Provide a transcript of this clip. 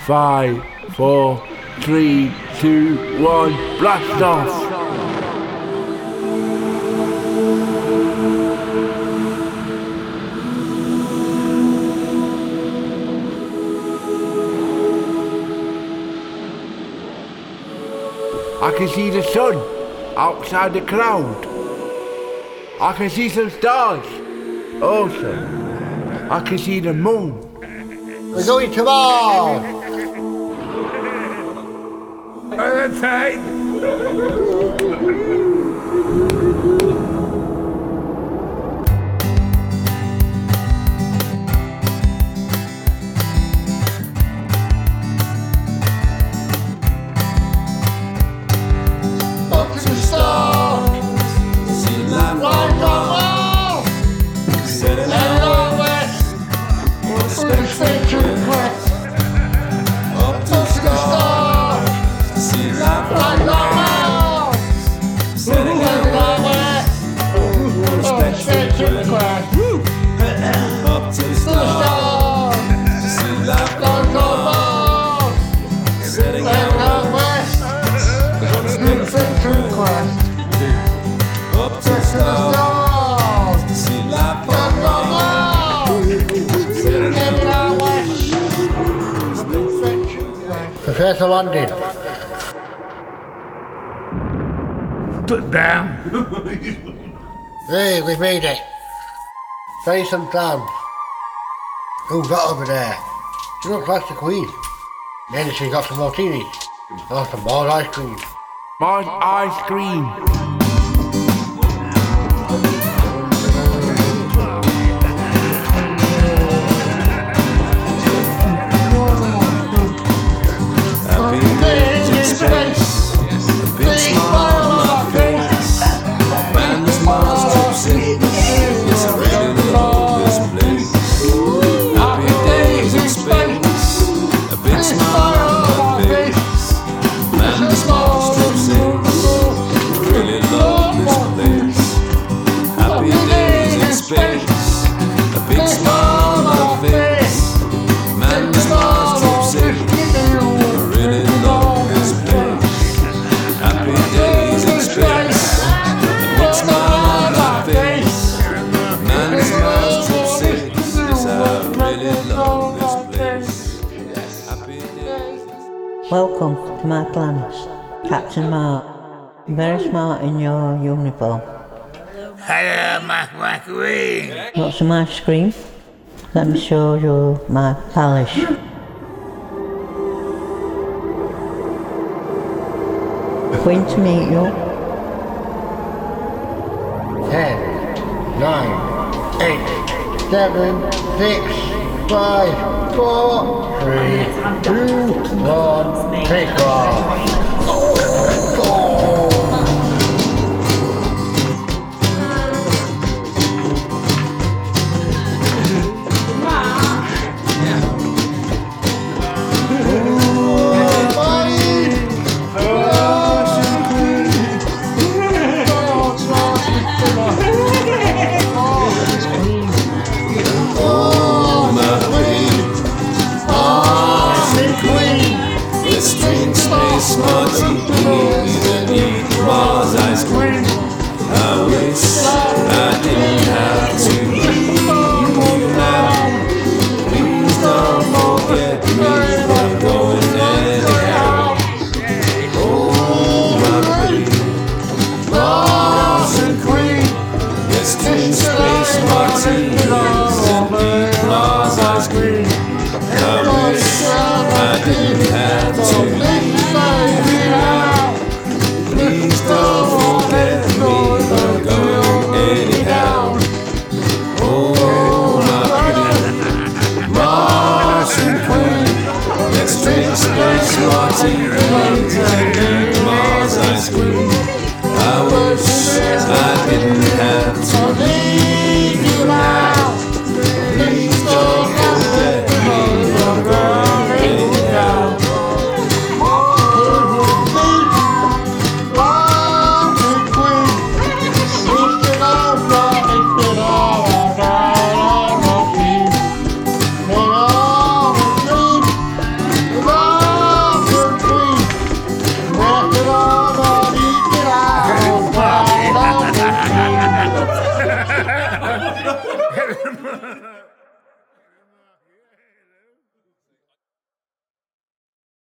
Five, four, three, two, one, blast off! I can see the sun outside the cloud. I can see some stars. Also, I can see the moon. We're going to Mars. Up For the central Prepare to. Put down. Hey, we made it. Try some plans. Who's that over there? She looks like the Queen. Then she got some martinis. Oh, some more ice cream. My ice cream. Mars Welcome to my planet, Captain Mark. Very smart in your uniform. Hello, my, my queen. Want some ice cream? Let me show you my palace. Queen to meet you. Ten, nine, eight, seven, six, five, four, three, two, one, take off. Space martini and eat queen. Let's